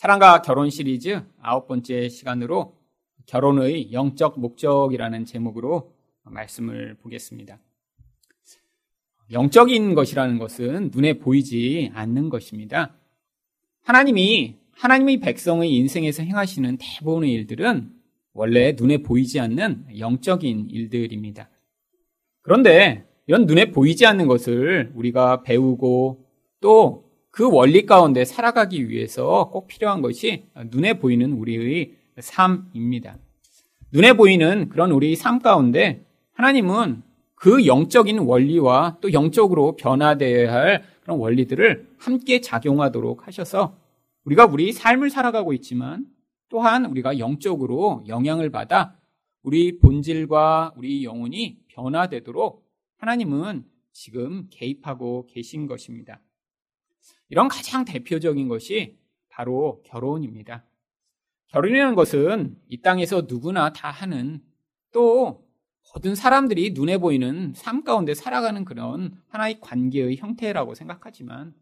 사랑과 결혼 시리즈 아홉 번째 시간으로 결혼의 영적 목적이라는 제목으로 말씀을 보겠습니다. 영적인 것이라는 것은 눈에 보이지 않는 것입니다. 하나님이 하나님의 백성의 인생에서 행하시는 대부분의 일들은 원래 눈에 보이지 않는 영적인 일들입니다. 그런데 이런 눈에 보이지 않는 것을 우리가 배우고 또 그 원리 가운데 살아가기 위해서 꼭 필요한 것이 눈에 보이는 우리의 삶입니다. 눈에 보이는 그런 우리 삶 가운데 하나님은 그 영적인 원리와 또 영적으로 변화되어야 할 그런 원리들을 함께 작용하도록 하셔서 우리가 우리 삶을 살아가고 있지만 또한 우리가 영적으로 영향을 받아 우리 본질과 우리 영혼이 변화되도록 하나님은 지금 개입하고 계신 것입니다. 이런 가장 대표적인 것이 바로 결혼입니다. 결혼이라는 것은 이 땅에서 누구나 다 하는 또 모든 사람들이 눈에 보이는 삶 가운데 살아가는 그런 하나의 관계의 형태라고 생각하지만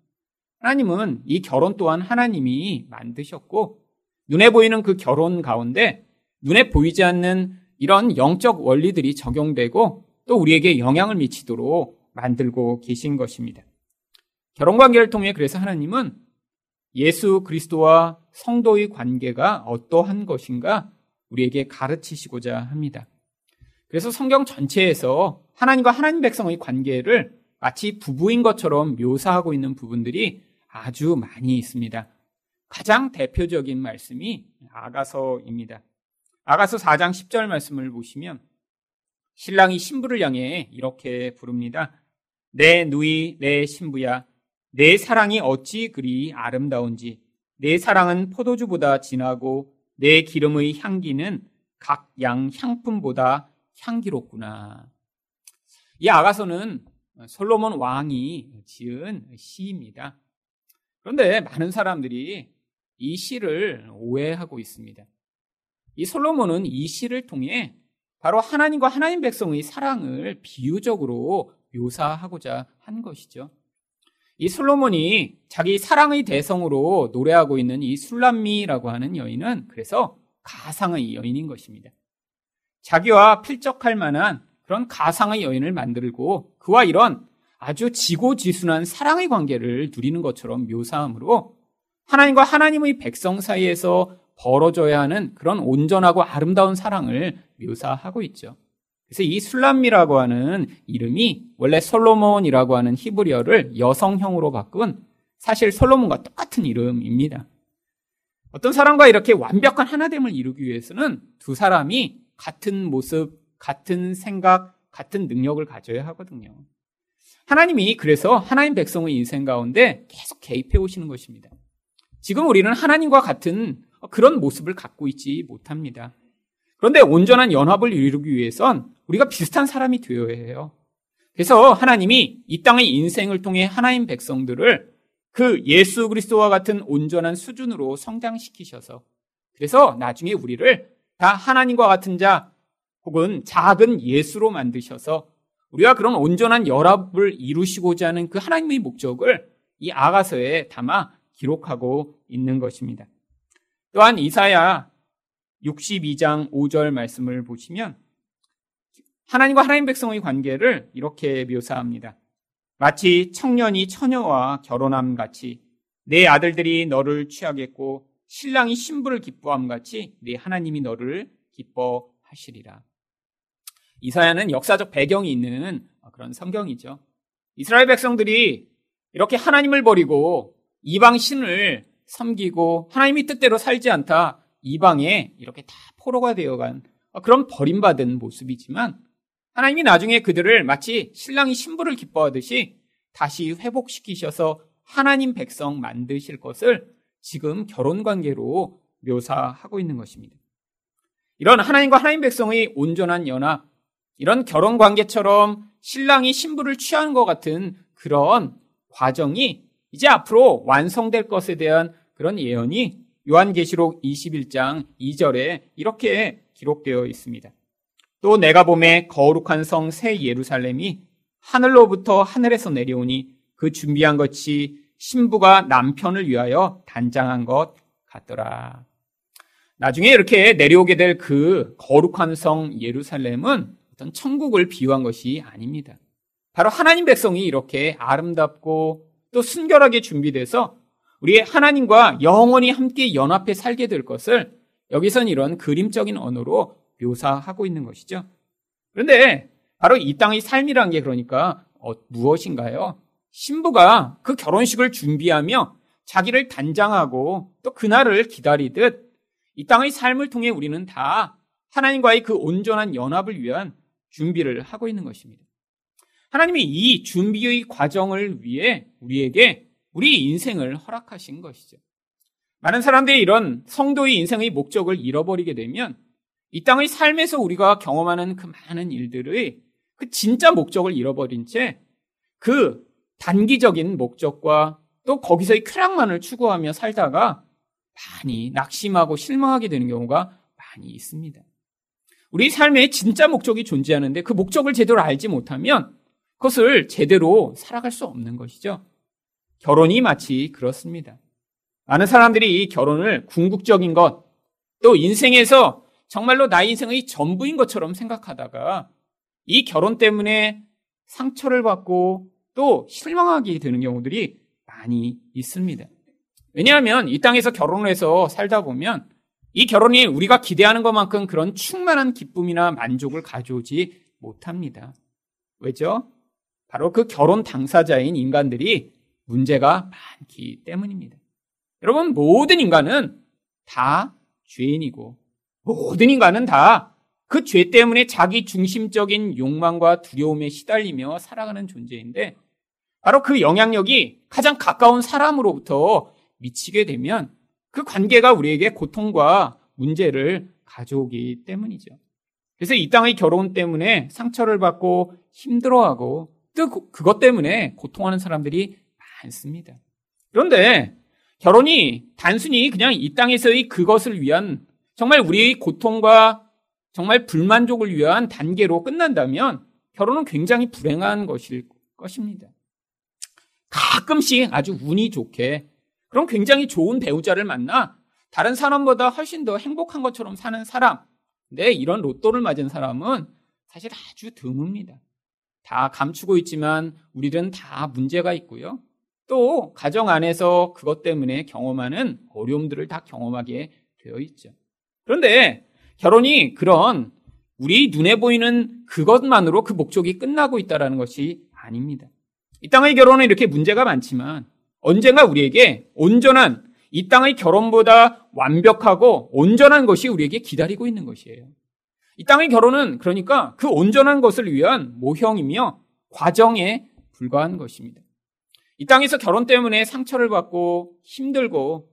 하나님은 이 결혼 또한 하나님이 만드셨고 눈에 보이는 그 결혼 가운데 눈에 보이지 않는 이런 영적 원리들이 적용되고 또 우리에게 영향을 미치도록 만들고 계신 것입니다. 결혼 관계를 통해 그래서 하나님은 예수 그리스도와 성도의 관계가 어떠한 것인가 우리에게 가르치시고자 합니다. 그래서 성경 전체에서 하나님과 하나님 백성의 관계를 마치 부부인 것처럼 묘사하고 있는 부분들이 아주 많이 있습니다. 가장 대표적인 말씀이 아가서입니다. 아가서 4장 10절 말씀을 보시면 신랑이 신부를 향해 이렇게 부릅니다. 내 누이, 내 신부야. 내 사랑이 어찌 그리 아름다운지. 내 사랑은 포도주보다 진하고 내 기름의 향기는 각 양 향품보다 향기롭구나. 이 아가서는 솔로몬 왕이 지은 시입니다. 그런데 많은 사람들이 이 시를 오해하고 있습니다. 이 솔로몬은 이 시를 통해 바로 하나님과 하나님 백성의 사랑을 비유적으로 묘사하고자 한 것이죠. 이 솔로몬이 자기 사랑의 대성으로 노래하고 있는 이 술람미라고 하는 여인은 그래서 가상의 여인인 것입니다. 자기와 필적할 만한 그런 가상의 여인을 만들고 그와 이런 아주 지고지순한 사랑의 관계를 누리는 것처럼 묘사함으로 하나님과 하나님의 백성 사이에서 벌어져야 하는 그런 온전하고 아름다운 사랑을 묘사하고 있죠. 그래서 이 술람미라고 하는 이름이 원래 솔로몬이라고 하는 히브리어를 여성형으로 바꾼 사실 솔로몬과 똑같은 이름입니다. 어떤 사람과 이렇게 완벽한 하나됨을 이루기 위해서는 두 사람이 같은 모습, 같은 생각, 같은 능력을 가져야 하거든요. 하나님이 그래서 하나님 백성의 인생 가운데 계속 개입해 오시는 것입니다. 지금 우리는 하나님과 같은 그런 모습을 갖고 있지 못합니다. 그런데 온전한 연합을 이루기 위해선 우리가 비슷한 사람이 되어야 해요. 그래서 하나님이 이 땅의 인생을 통해 하나님 백성들을 그 예수 그리스도와 같은 온전한 수준으로 성장시키셔서 그래서 나중에 우리를 다 하나님과 같은 자 혹은 작은 예수로 만드셔서 우리가 그런 온전한 연합을 이루시고자 하는 그 하나님의 목적을 이 아가서에 담아 기록하고 있는 것입니다. 또한 이사야 62장 5절 말씀을 보시면 하나님과 하나님 백성의 관계를 이렇게 묘사합니다. 마치 청년이 처녀와 결혼함 같이 내 아들들이 너를 취하겠고 신랑이 신부를 기뻐함 같이 내 하나님이 너를 기뻐하시리라. 이사야는 역사적 배경이 있는 그런 성경이죠. 이스라엘 백성들이 이렇게 하나님을 버리고 이방 신을 섬기고 하나님이 뜻대로 살지 않다 이방에 이렇게 다 포로가 되어간 그런 버림받은 모습이지만 하나님이 나중에 그들을 마치 신랑이 신부를 기뻐하듯이 다시 회복시키셔서 하나님 백성 만드실 것을 지금 결혼 관계로 묘사하고 있는 것입니다. 이런 하나님과 하나님 백성의 온전한 연합, 이런 결혼 관계처럼 신랑이 신부를 취하는 것 같은 그런 과정이 이제 앞으로 완성될 것에 대한 그런 예언이 요한계시록 21장 2절에 이렇게 기록되어 있습니다. 또 내가 봄에 거룩한 성 새 예루살렘이 하늘로부터 하늘에서 내려오니 그 준비한 것이 신부가 남편을 위하여 단장한 것 같더라. 나중에 이렇게 내려오게 될 그 거룩한 성 예루살렘은 어떤 천국을 비유한 것이 아닙니다. 바로 하나님 백성이 이렇게 아름답고 또 순결하게 준비돼서 우리 하나님과 영원히 함께 연합해 살게 될 것을 여기선 이런 그림적인 언어로 묘사하고 있는 것이죠. 그런데 바로 이 땅의 삶이란 게 그러니까 어, 무엇인가요? 신부가 그 결혼식을 준비하며 자기를 단장하고 또 그날을 기다리듯 이 땅의 삶을 통해 우리는 다 하나님과의 그 온전한 연합을 위한 준비를 하고 있는 것입니다. 하나님이 이 준비의 과정을 위해 우리에게 우리 인생을 허락하신 것이죠. 많은 사람들이 이런 성도의 인생의 목적을 잃어버리게 되면 이 땅의 삶에서 우리가 경험하는 그 많은 일들의 그 진짜 목적을 잃어버린 채 그 단기적인 목적과 또 거기서의 쾌락만을 추구하며 살다가 많이 낙심하고 실망하게 되는 경우가 많이 있습니다. 우리 삶에 진짜 목적이 존재하는데 그 목적을 제대로 알지 못하면 그것을 제대로 살아갈 수 없는 것이죠. 결혼이 마치 그렇습니다. 많은 사람들이 이 결혼을 궁극적인 것, 또 인생에서 정말로 나의 인생의 전부인 것처럼 생각하다가 이 결혼 때문에 상처를 받고 또 실망하게 되는 경우들이 많이 있습니다. 왜냐하면 이 땅에서 결혼을 해서 살다 보면 이 결혼이 우리가 기대하는 것만큼 그런 충만한 기쁨이나 만족을 가져오지 못합니다. 왜죠? 바로 그 결혼 당사자인 인간들이 문제가 많기 때문입니다. 여러분, 모든 인간은 다 죄인이고, 모든 인간은 다 그 죄 때문에 자기 중심적인 욕망과 두려움에 시달리며 살아가는 존재인데, 바로 그 영향력이 가장 가까운 사람으로부터 미치게 되면 그 관계가 우리에게 고통과 문제를 가져오기 때문이죠. 그래서 이 땅의 결혼 때문에 상처를 받고 힘들어하고 또 그것 때문에 고통하는 사람들이 많습니다. 그런데 결혼이 단순히 그냥 이 땅에서의 그것을 위한 정말 우리의 고통과 정말 불만족을 위한 단계로 끝난다면 결혼은 굉장히 불행한 것일 것입니다. 가끔씩 아주 운이 좋게 그럼 굉장히 좋은 배우자를 만나 다른 사람보다 훨씬 더 행복한 것처럼 사는 사람. 근데 이런 로또를 맞은 사람은 사실 아주 드뭅니다. 다 감추고 있지만 우리는 다 문제가 있고요. 또 가정 안에서 그것 때문에 경험하는 어려움들을 다 경험하게 되어 있죠. 그런데 결혼이 그런 우리 눈에 보이는 그것만으로 그 목적이 끝나고 있다는 것이 아닙니다. 이 땅의 결혼은 이렇게 문제가 많지만 언젠가 우리에게 온전한 이 땅의 결혼보다 완벽하고 온전한 것이 우리에게 기다리고 있는 것이에요. 이 땅의 결혼은 그러니까 그 온전한 것을 위한 모형이며 과정에 불과한 것입니다. 이 땅에서 결혼 때문에 상처를 받고 힘들고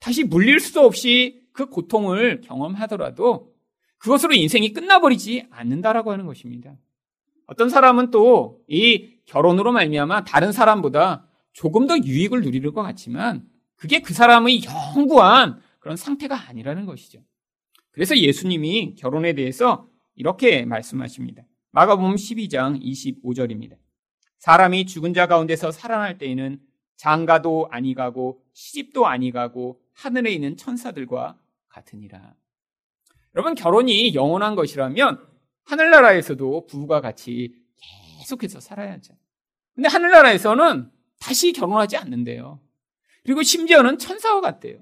다시 물릴 수 없이 그 고통을 경험하더라도 그것으로 인생이 끝나버리지 않는다라고 하는 것입니다. 어떤 사람은 또 이 결혼으로 말미암아 다른 사람보다 조금 더 유익을 누리는 것 같지만 그게 그 사람의 영구한 그런 상태가 아니라는 것이죠. 그래서 예수님이 결혼에 대해서 이렇게 말씀하십니다. 마가복음 12장 25절입니다. 사람이 죽은 자 가운데서 살아날 때에는 장가도 아니 가고 시집도 아니 가고 하늘에 있는 천사들과 같으니라. 여러분 결혼이 영원한 것이라면 하늘나라에서도 부부가 같이 계속해서 살아야죠. 근데 하늘나라에서는 다시 결혼하지 않는데요. 그리고 심지어는 천사와 같대요.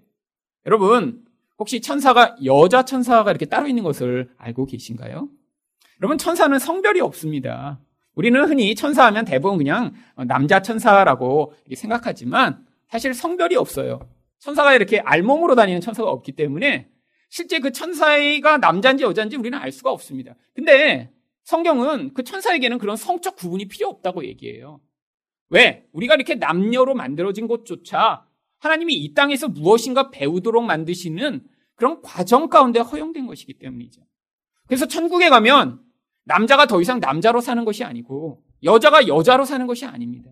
여러분, 혹시 천사가 여자 천사가 이렇게 따로 있는 것을 알고 계신가요? 여러분, 천사는 성별이 없습니다. 우리는 흔히 천사하면 대부분 그냥 남자 천사라고 생각하지만 사실 성별이 없어요. 천사가 이렇게 알몸으로 다니는 천사가 없기 때문에 실제 그 천사가 남자인지 여자인지 우리는 알 수가 없습니다. 근데 성경은 그 천사에게는 그런 성적 구분이 필요 없다고 얘기해요. 왜? 우리가 이렇게 남녀로 만들어진 것조차 하나님이 이 땅에서 무엇인가 배우도록 만드시는 그런 과정 가운데 허용된 것이기 때문이죠. 그래서 천국에 가면 남자가 더 이상 남자로 사는 것이 아니고 여자가 여자로 사는 것이 아닙니다.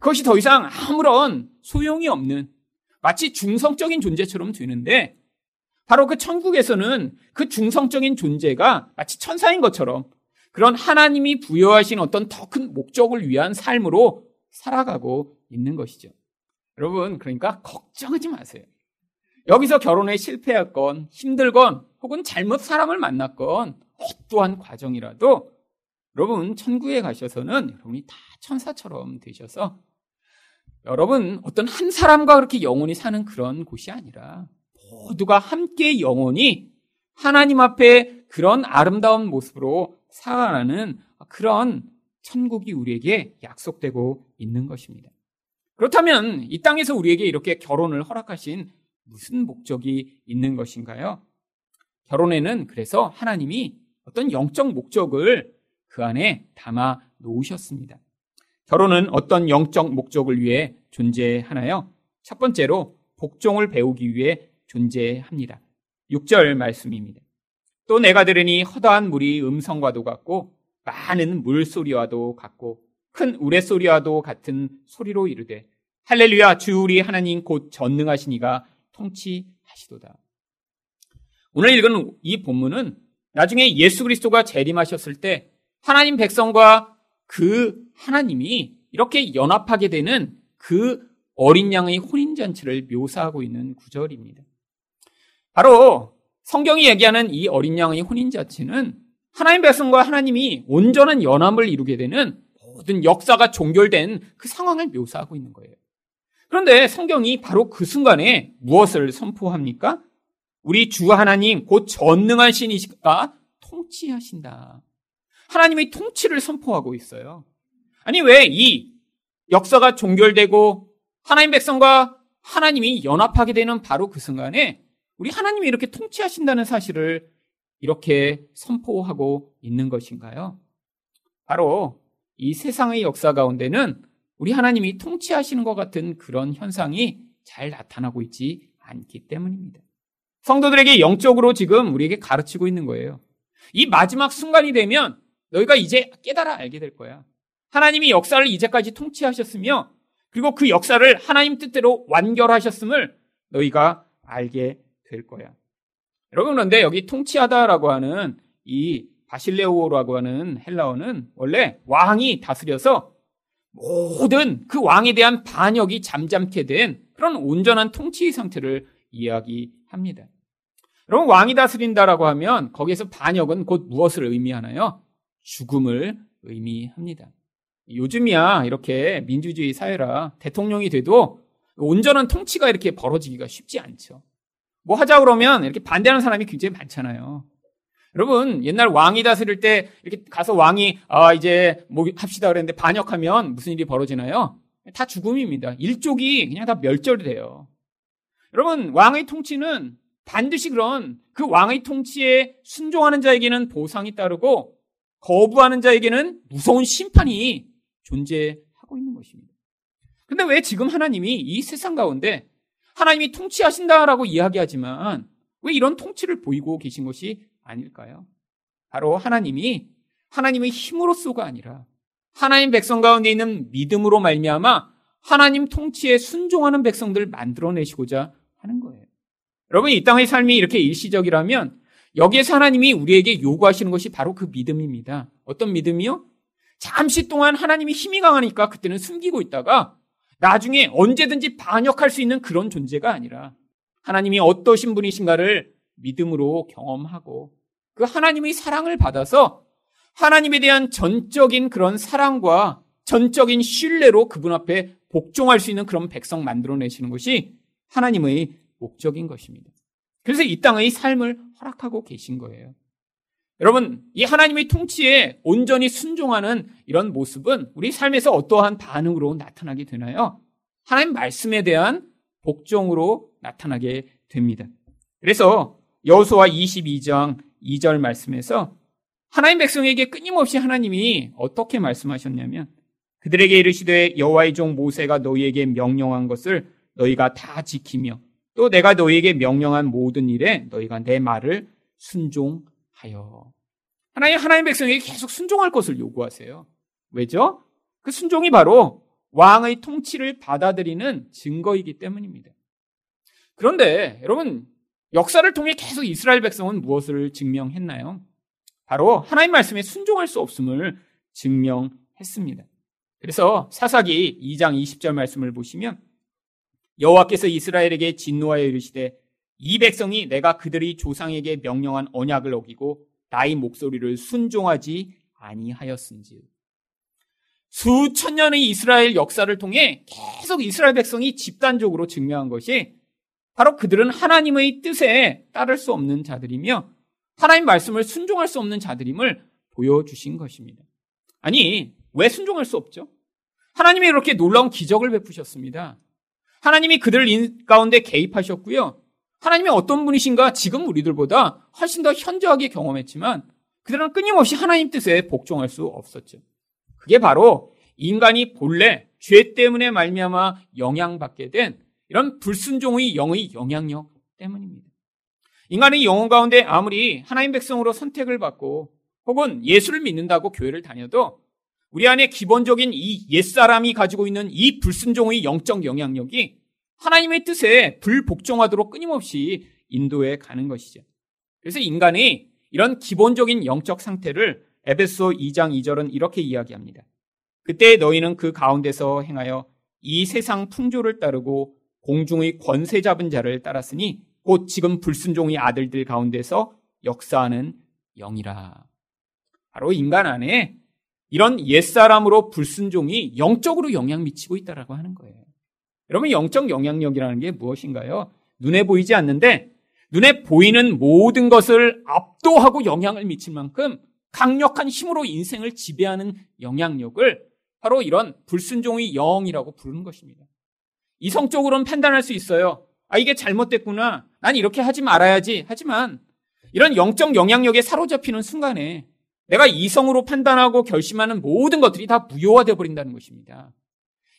그것이 더 이상 아무런 소용이 없는 마치 중성적인 존재처럼 되는데 바로 그 천국에서는 그 중성적인 존재가 마치 천사인 것처럼 그런 하나님이 부여하신 어떤 더 큰 목적을 위한 삶으로 살아가고 있는 것이죠. 여러분, 그러니까 걱정하지 마세요. 여기서 결혼에 실패했건 힘들건 혹은 잘못 사람을 만났건 어떠한 과정이라도 여러분 천국에 가셔서는 여러분이 다 천사처럼 되셔서 여러분 어떤 한 사람과 그렇게 영원히 사는 그런 곳이 아니라 모두가 함께 영원히 하나님 앞에 그런 아름다운 모습으로 살아가는 그런 천국이 우리에게 약속되고 있는 것입니다. 그렇다면 이 땅에서 우리에게 이렇게 결혼을 허락하신 무슨 목적이 있는 것인가요? 결혼에는 그래서 하나님이 어떤 영적 목적을 그 안에 담아 놓으셨습니다. 결혼은 어떤 영적 목적을 위해 존재하나요? 첫 번째로 복종을 배우기 위해 존재합니다. 6절 말씀입니다. 또 내가 들으니 허다한 물이 음성과도 같고 많은 물소리와도 같고 큰 우레소리와도 같은 소리로 이르되 할렐루야 주 우리 하나님 곧 전능하시니가 통치하시도다. 오늘 읽은 이 본문은 나중에 예수 그리스도가 재림하셨을 때 하나님 백성과 그 하나님이 이렇게 연합하게 되는 그 어린 양의 혼인잔치를 묘사하고 있는 구절입니다. 바로 성경이 얘기하는 이 어린 양의 혼인잔치는 하나님 백성과 하나님이 온전한 연합을 이루게 되는 모든 역사가 종결된 그 상황을 묘사하고 있는 거예요. 그런데 성경이 바로 그 순간에 무엇을 선포합니까? 우리 주 하나님 곧 전능한 신이시가 통치하신다. 하나님의 통치를 선포하고 있어요. 아니 왜 이 역사가 종결되고 하나님 백성과 하나님이 연합하게 되는 바로 그 순간에 우리 하나님이 이렇게 통치하신다는 사실을 이렇게 선포하고 있는 것인가요? 바로 이 세상의 역사 가운데는 우리 하나님이 통치하시는 것 같은 그런 현상이 잘 나타나고 있지 않기 때문입니다. 성도들에게 영적으로 지금 우리에게 가르치고 있는 거예요. 이 마지막 순간이 되면 너희가 이제 깨달아 알게 될 거야. 하나님이 역사를 이제까지 통치하셨으며 그리고 그 역사를 하나님 뜻대로 완결하셨음을 너희가 알게 될 거야. 여러분 그런데 여기 통치하다라고 하는 이 바실레오라고 하는 헬라어는 원래 왕이 다스려서 모든 그 왕에 대한 반역이 잠잠케 된 그런 온전한 통치 상태를 이야기합니다. 여러분 왕이 다스린다라고 하면 거기에서 반역은 곧 무엇을 의미하나요? 죽음을 의미합니다. 요즘이야 이렇게 민주주의 사회라 대통령이 돼도 온전한 통치가 이렇게 벌어지기가 쉽지 않죠. 뭐 하자 그러면 이렇게 반대하는 사람이 굉장히 많잖아요. 여러분 옛날 왕이 다스릴 때 이렇게 가서 왕이 아 이제 뭐 합시다 그랬는데 반역하면 무슨 일이 벌어지나요? 다 죽음입니다. 일족이 그냥 다 멸절이 돼요. 여러분 왕의 통치는 반드시 그런 그 왕의 통치에 순종하는 자에게는 보상이 따르고 거부하는 자에게는 무서운 심판이 존재하고 있는 것입니다. 근데 왜 지금 하나님이 이 세상 가운데 하나님이 통치하신다라고 이야기하지만 왜 이런 통치를 보이고 계신 것이 아닐까요? 바로 하나님이 하나님의 힘으로써가 아니라 하나님 백성 가운데 있는 믿음으로 말미암아 하나님 통치에 순종하는 백성들을 만들어내시고자 하는 거예요. 여러분 이 땅의 삶이 이렇게 일시적이라면 여기에서 하나님이 우리에게 요구하시는 것이 바로 그 믿음입니다. 어떤 믿음이요? 잠시 동안 하나님이 힘이 강하니까 그때는 숨기고 있다가 나중에 언제든지 반역할 수 있는 그런 존재가 아니라 하나님이 어떠신 분이신가를 믿음으로 경험하고 그 하나님의 사랑을 받아서 하나님에 대한 전적인 그런 사랑과 전적인 신뢰로 그분 앞에 복종할 수 있는 그런 백성 만들어내시는 것이 하나님의 목적인 것입니다. 그래서 이 땅의 삶을 허락하고 계신 거예요. 여러분, 이 하나님의 통치에 온전히 순종하는 이런 모습은 우리 삶에서 어떠한 반응으로 나타나게 되나요? 하나님 말씀에 대한 복종으로 나타나게 됩니다. 그래서 여호수아 22장 2절 말씀에서 하나님 백성에게 끊임없이 하나님이 어떻게 말씀하셨냐면 그들에게 이르시되 여호와의 종 모세가 너희에게 명령한 것을 너희가 다 지키며 또 내가 너희에게 명령한 모든 일에 너희가 내 말을 순종 하여. 하나님, 하나님 백성에게 계속 순종할 것을 요구하세요. 왜죠? 그 순종이 바로 왕의 통치를 받아들이는 증거이기 때문입니다. 그런데 여러분, 역사를 통해 계속 이스라엘 백성은 무엇을 증명했나요? 바로 하나님 말씀에 순종할 수 없음을 증명했습니다. 그래서 사사기 2장 20절 말씀을 보시면 여호와께서 이스라엘에게 진노하여 이르시되 이 백성이 내가 그들이 조상에게 명령한 언약을 어기고 나의 목소리를 순종하지 아니하였은지. 수천 년의 이스라엘 역사를 통해 계속 이스라엘 백성이 집단적으로 증명한 것이 바로 그들은 하나님의 뜻에 따를 수 없는 자들이며 하나님 말씀을 순종할 수 없는 자들임을 보여주신 것입니다. 아니, 왜 순종할 수 없죠? 하나님이 이렇게 놀라운 기적을 베푸셨습니다. 하나님이 그들 가운데 개입하셨고요. 하나님이 어떤 분이신가 지금 우리들보다 훨씬 더 현저하게 경험했지만 그들은 끊임없이 하나님 뜻에 복종할 수 없었죠. 그게 바로 인간이 본래 죄 때문에 말미암아 영향받게 된 이런 불순종의 영의 영향력 때문입니다. 인간의 영혼 가운데 아무리 하나님 백성으로 선택을 받고 혹은 예수를 믿는다고 교회를 다녀도 우리 안에 기본적인 이 옛사람이 가지고 있는 이 불순종의 영적 영향력이 하나님의 뜻에 불복종하도록 끊임없이 인도해 가는 것이죠. 그래서 인간이 이런 기본적인 영적 상태를 에베소 2장 2절은 이렇게 이야기합니다. 그때 너희는 그 가운데서 행하여 이 세상 풍조를 따르고 공중의 권세 잡은 자를 따랐으니 곧 지금 불순종의 아들들 가운데서 역사하는 영이라. 바로 인간 안에 이런 옛사람으로 불순종이 영적으로 영향 미치고 있다라고 하는 거예요. 여러분 영적 영향력이라는 게 무엇인가요? 눈에 보이지 않는데 눈에 보이는 모든 것을 압도하고 영향을 미칠 만큼 강력한 힘으로 인생을 지배하는 영향력을 바로 이런 불순종의 영이라고 부르는 것입니다. 이성적으로는 판단할 수 있어요. 아, 이게 잘못됐구나. 난 이렇게 하지 말아야지. 하지만 이런 영적 영향력에 사로잡히는 순간에 내가 이성으로 판단하고 결심하는 모든 것들이 다 무효화되어 버린다는 것입니다.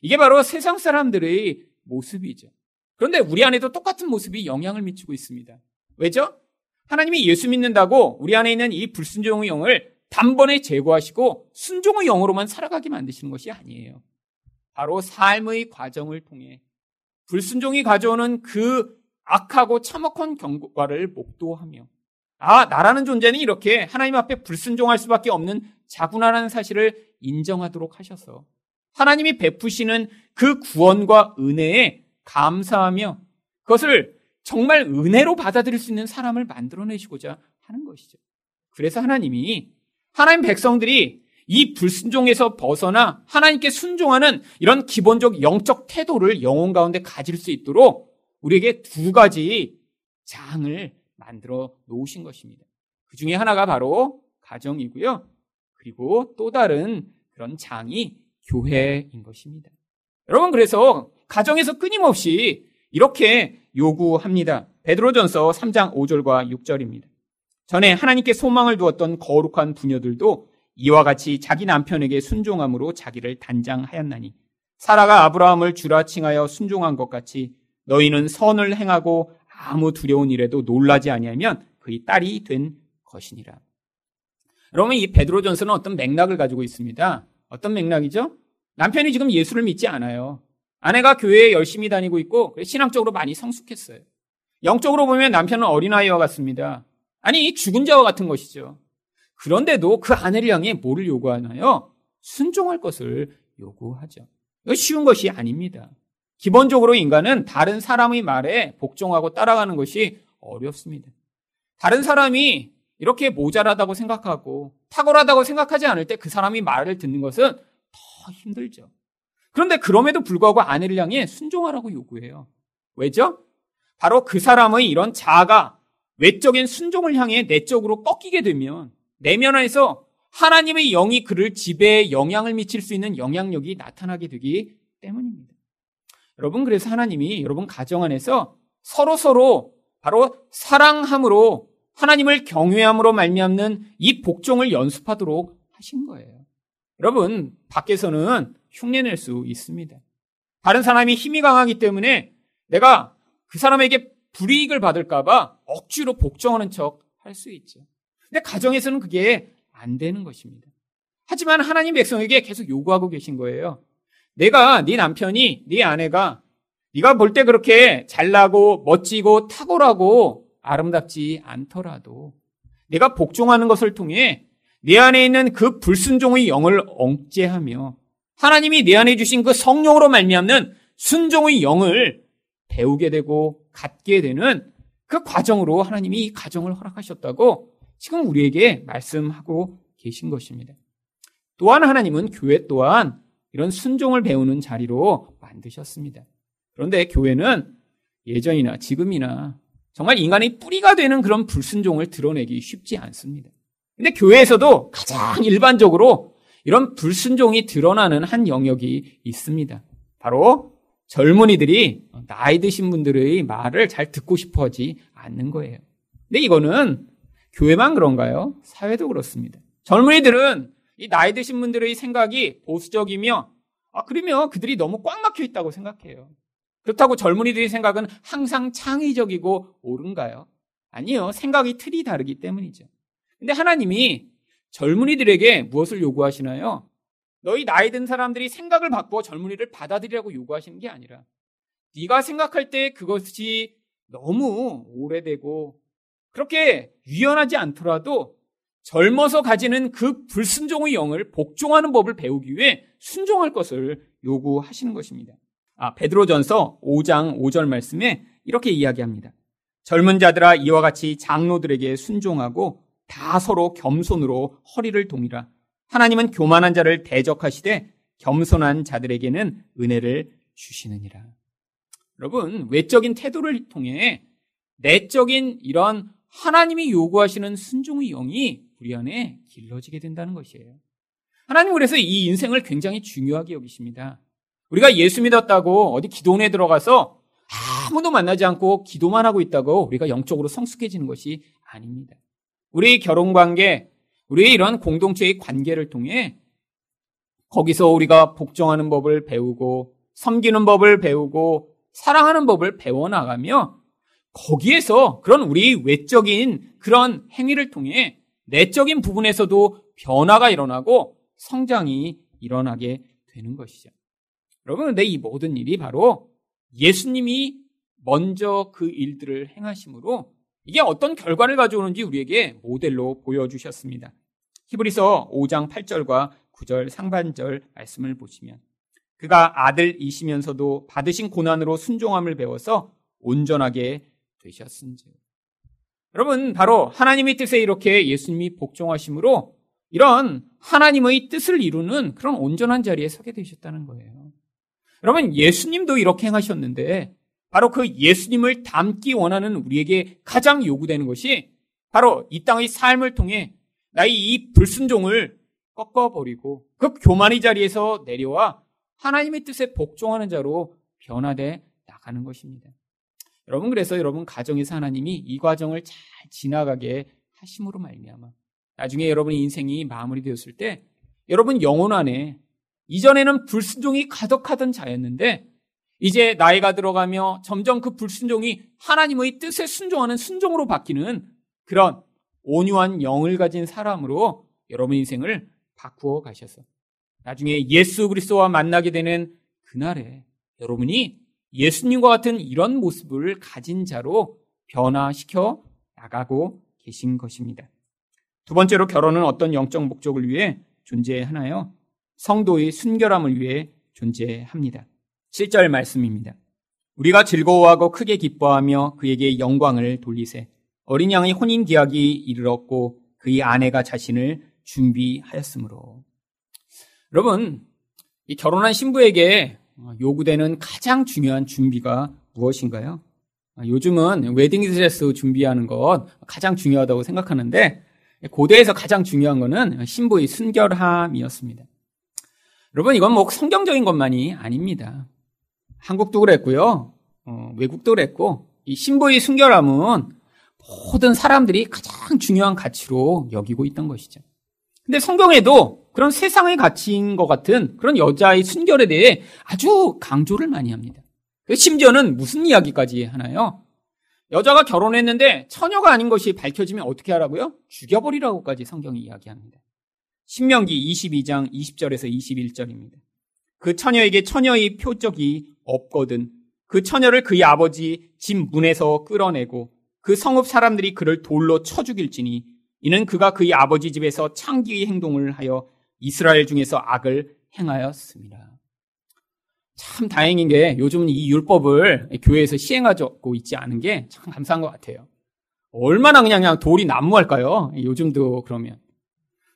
이게 바로 세상 사람들의 모습이죠. 그런데 우리 안에도 똑같은 모습이 영향을 미치고 있습니다. 왜죠? 하나님이 예수 믿는다고 우리 안에 있는 이 불순종의 영을 단번에 제거하시고 순종의 영으로만 살아가게 만드시는 것이 아니에요. 바로 삶의 과정을 통해 불순종이 가져오는 그 악하고 참혹한 경과를 목도하며 아, 나라는 존재는 이렇게 하나님 앞에 불순종할 수밖에 없는 자구나라는 사실을 인정하도록 하셔서 하나님이 베푸시는 그 구원과 은혜에 감사하며 그것을 정말 은혜로 받아들일 수 있는 사람을 만들어내시고자 하는 것이죠. 그래서 하나님이 하나님 백성들이 이 불순종에서 벗어나 하나님께 순종하는 이런 기본적 영적 태도를 영혼 가운데 가질 수 있도록 우리에게 두 가지 장을 만들어 놓으신 것입니다. 그 중에 하나가 바로 가정이고요. 그리고 또 다른 그런 장이 교회인 것입니다. 여러분 그래서 가정에서 끊임없이 이렇게 요구합니다. 베드로전서 3장 5절과 6절입니다. 전에 하나님께 소망을 두었던 거룩한 부녀들도 이와 같이 자기 남편에게 순종함으로 자기를 단장하였나니 사라가 아브라함을 주라 칭하여 순종한 것 같이 너희는 선을 행하고 아무 두려운 일에도 놀라지 아니하면 그의 딸이 된 것이니라. 여러분 이 베드로전서는 어떤 맥락을 가지고 있습니다. 어떤 맥락이죠? 남편이 지금 예수를 믿지 않아요. 아내가 교회에 열심히 다니고 있고 신앙적으로 많이 성숙했어요. 영적으로 보면 남편은 어린아이와 같습니다. 아니 죽은 자와 같은 것이죠. 그런데도 그 아내를 향해 뭐를 요구하나요? 순종할 것을 요구하죠. 이거 쉬운 것이 아닙니다. 기본적으로 인간은 다른 사람의 말에 복종하고 따라가는 것이 어렵습니다. 다른 사람이 이렇게 모자라다고 생각하고 탁월하다고 생각하지 않을 때 그 사람이 말을 듣는 것은 더 힘들죠. 그런데 그럼에도 불구하고 아내를 향해 순종하라고 요구해요. 왜죠? 바로 그 사람의 이런 자아가 외적인 순종을 향해 내적으로 꺾이게 되면 내면 안에서 하나님의 영이 그를 지배에 영향을 미칠 수 있는 영향력이 나타나게 되기 때문입니다. 여러분, 그래서 하나님이 여러분 가정 안에서 서로 서로 바로 사랑함으로 하나님을 경외함으로 말미암는 이 복종을 연습하도록 하신 거예요. 여러분, 밖에서는 흉내낼 수 있습니다. 다른 사람이 힘이 강하기 때문에 내가 그 사람에게 불이익을 받을까봐 억지로 복종하는 척 할 수 있죠. 근데 가정에서는 그게 안 되는 것입니다. 하지만 하나님 백성에게 계속 요구하고 계신 거예요. 내가 네 남편이 네 아내가 네가 볼 때 그렇게 잘나고 멋지고 탁월하고 아름답지 않더라도 내가 복종하는 것을 통해 내 안에 있는 그 불순종의 영을 억제하며 하나님이 내 안에 주신 그 성령으로 말미암는 순종의 영을 배우게 되고 갖게 되는 그 과정으로 하나님이 이 가정을 허락하셨다고 지금 우리에게 말씀하고 계신 것입니다. 또한 하나님은 교회 또한 이런 순종을 배우는 자리로 만드셨습니다. 그런데 교회는 예전이나 지금이나 정말 인간의 뿌리가 되는 그런 불순종을 드러내기 쉽지 않습니다. 근데 교회에서도 가장 일반적으로 이런 불순종이 드러나는 한 영역이 있습니다. 바로 젊은이들이 나이 드신 분들의 말을 잘 듣고 싶어 하지 않는 거예요. 근데 이거는 교회만 그런가요? 사회도 그렇습니다. 젊은이들은 이 나이 드신 분들의 생각이 보수적이며 아, 그러면 그들이 너무 꽉 막혀 있다고 생각해요. 그렇다고 젊은이들의 생각은 항상 창의적이고 옳은가요? 아니요. 생각이 틀이 다르기 때문이죠. 근데 하나님이 젊은이들에게 무엇을 요구하시나요? 너희 나이 든 사람들이 생각을 바꾸어 젊은이를 받아들이라고 요구하시는 게 아니라 네가 생각할 때 그것이 너무 오래되고 그렇게 유연하지 않더라도 젊어서 가지는 그 불순종의 영을 복종하는 법을 배우기 위해 순종할 것을 요구하시는 것입니다. 아, 베드로전서 5장 5절 말씀에 이렇게 이야기합니다. 젊은 자들아 이와 같이 장로들에게 순종하고 다 서로 겸손으로 허리를 동이라. 하나님은 교만한 자를 대적하시되 겸손한 자들에게는 은혜를 주시느니라. 여러분, 외적인 태도를 통해 내적인 이런 하나님이 요구하시는 순종의 영이 우리 안에 길러지게 된다는 것이에요. 하나님 그래서 이 인생을 굉장히 중요하게 여기십니다. 우리가 예수 믿었다고 어디 기도원에 들어가서 아무도 만나지 않고 기도만 하고 있다고 우리가 영적으로 성숙해지는 것이 아닙니다. 우리 결혼 관계, 우리의 이런 공동체의 관계를 통해 거기서 우리가 복종하는 법을 배우고 섬기는 법을 배우고 사랑하는 법을 배워나가며 거기에서 그런 우리 외적인 그런 행위를 통해 내적인 부분에서도 변화가 일어나고 성장이 일어나게 되는 것이죠. 여러분, 근데 이 모든 일이 바로 예수님이 먼저 그 일들을 행하심으로 이게 어떤 결과를 가져오는지 우리에게 모델로 보여주셨습니다. 히브리서 5장 8절과 9절 상반절 말씀을 보시면 그가 아들이시면서도 받으신 고난으로 순종함을 배워서 온전하게 되셨은지. 여러분, 바로 하나님의 뜻에 이렇게 예수님이 복종하심으로 이런 하나님의 뜻을 이루는 그런 온전한 자리에 서게 되셨다는 거예요. 여러분, 예수님도 이렇게 행하셨는데 바로 그 예수님을 닮기 원하는 우리에게 가장 요구되는 것이 바로 이 땅의 삶을 통해 나의 이 불순종을 꺾어버리고 그 교만의 자리에서 내려와 하나님의 뜻에 복종하는 자로 변화돼 나가는 것입니다. 여러분 그래서 여러분 가정에서 하나님이 이 과정을 잘 지나가게 하심으로 말미암아 나중에 여러분의 인생이 마무리되었을 때 여러분 영혼 안에 이전에는 불순종이 가득하던 자였는데 이제 나이가 들어가며 점점 그 불순종이 하나님의 뜻에 순종하는 순종으로 바뀌는 그런 온유한 영을 가진 사람으로 여러분 인생을 바꾸어 가셔서 나중에 예수 그리스도와 만나게 되는 그날에 여러분이 예수님과 같은 이런 모습을 가진 자로 변화시켜 나가고 계신 것입니다. 두 번째로 결혼은 어떤 영적 목적을 위해 존재하나요? 성도의 순결함을 위해 존재합니다. 7절 말씀입니다. 우리가 즐거워하고 크게 기뻐하며 그에게 영광을 돌리세. 어린 양의 혼인 계약이 이르렀고 그의 아내가 자신을 준비하였으므로. 여러분, 이 결혼한 신부에게 요구되는 가장 중요한 준비가 무엇인가요? 요즘은 웨딩 드레스 준비하는 것 가장 중요하다고 생각하는데 고대에서 가장 중요한 것은 신부의 순결함이었습니다. 여러분 이건 뭐 성경적인 것만이 아닙니다. 한국도 그랬고요. 어, 외국도 그랬고 이 신부의 순결함은 모든 사람들이 가장 중요한 가치로 여기고 있던 것이죠. 근데 성경에도 그런 세상의 가치인 것 같은 그런 여자의 순결에 대해 아주 강조를 많이 합니다. 그 심지어는 무슨 이야기까지 하나요? 여자가 결혼했는데 처녀가 아닌 것이 밝혀지면 어떻게 하라고요? 죽여버리라고까지 성경이 이야기합니다. 신명기 22장 20절에서 21절입니다. 그 처녀에게 처녀의 표적이 없거든 그 처녀를 그의 아버지 집 문에서 끌어내고 그 성읍 사람들이 그를 돌로 쳐 죽일지니 이는 그가 그의 아버지 집에서 창기의 행동을 하여 이스라엘 중에서 악을 행하였습니다. 참 다행인 게 요즘 이 율법을 교회에서 시행하고 있지 않은 게 참 감사한 것 같아요. 얼마나 그냥, 그냥 돌이 난무할까요? 요즘도 그러면.